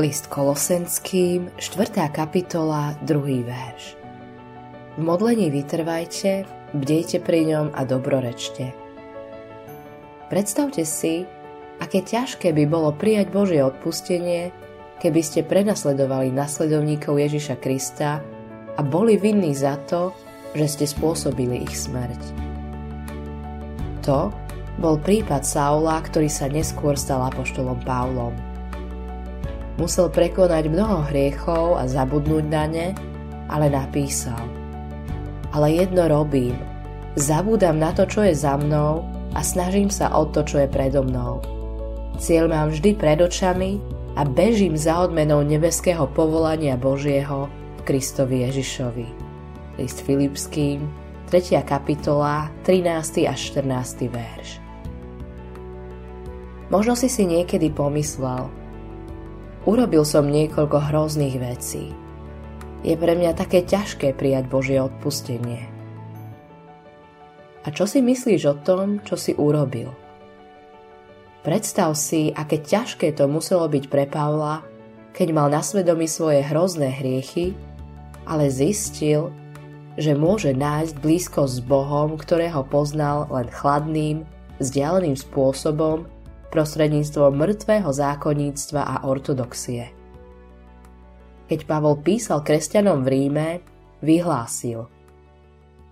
List Kolosenským, 4. kapitola, 2. verš. V modlení vytrvajte, bdejte pri ňom a dobrorečte. Predstavte si, aké ťažké by bolo prijať Božie odpustenie, keby ste prenasledovali nasledovníkov Ježiša Krista a boli vinní za to, že ste spôsobili ich smrť. To bol prípad Saula, ktorý sa neskôr stal apoštolom Pavlom – Musel prekonať mnoho hriechov a zabudnúť na ne, ale napísal. Ale jedno robím. Zabúdam na to, čo je za mnou a snažím sa o to, čo je predo mnou. Cieľ mám vždy pred očami a bežím za odmenou nebeského povolania Božieho v Kristovi Ježišovi. List Filipským, 3. kapitola, 13. až 14. verš. Možno si si niekedy pomyslel, Urobil som niekoľko hrozných vecí. Je pre mňa také ťažké prijať Božie odpustenie. A čo si myslíš o tom, čo si urobil? Predstav si, aké ťažké to muselo byť pre Pavla, keď mal na svedomí svoje hrozné hriechy, ale zistil, že môže nájsť blízkosť s Bohom, ktorého poznal len chladným, vzdialeným spôsobom prostredníctvom mŕtvého zákonníctva a ortodoxie. Keď Pavol písal kresťanom v Ríme, vyhlásil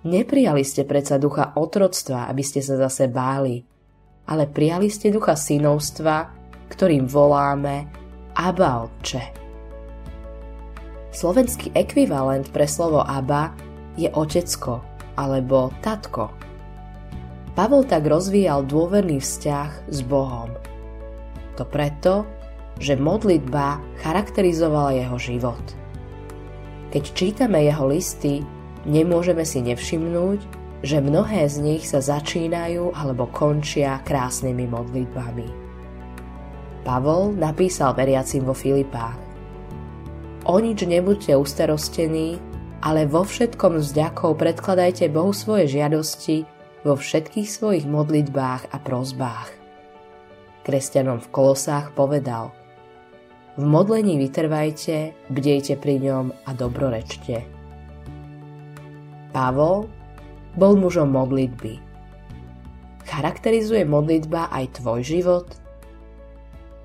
Neprijali ste predsa ducha otroctva, aby ste sa zase báli, ale prijali ste ducha synovstva, ktorým voláme Abba Otče. Slovenský ekvivalent pre slovo Abba je otecko alebo tatko. Pavol tak rozvíjal dôverný vzťah s Bohom. To preto, že modlitba charakterizovala jeho život. Keď čítame jeho listy, nemôžeme si nevšimnúť, že mnohé z nich sa začínajú alebo končia krásnymi modlitbami. Pavol napísal veriacim vo Filipách. O nič nebuďte ustarostení, ale vo všetkom vzďakov predkladajte Bohu svoje žiadosti vo všetkých svojich modlitbách a prozbách. Kresťanom v Kolosách povedal V modlení vytrvajte, bdejte pri ňom a dobrorečte. Pavol bol mužom modlitby. Charakterizuje modlitba aj tvoj život?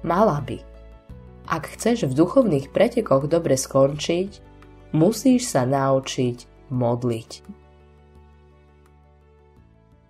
Mala by. Ak chceš v duchovných pretekoch dobre skončiť, musíš sa naučiť modliť.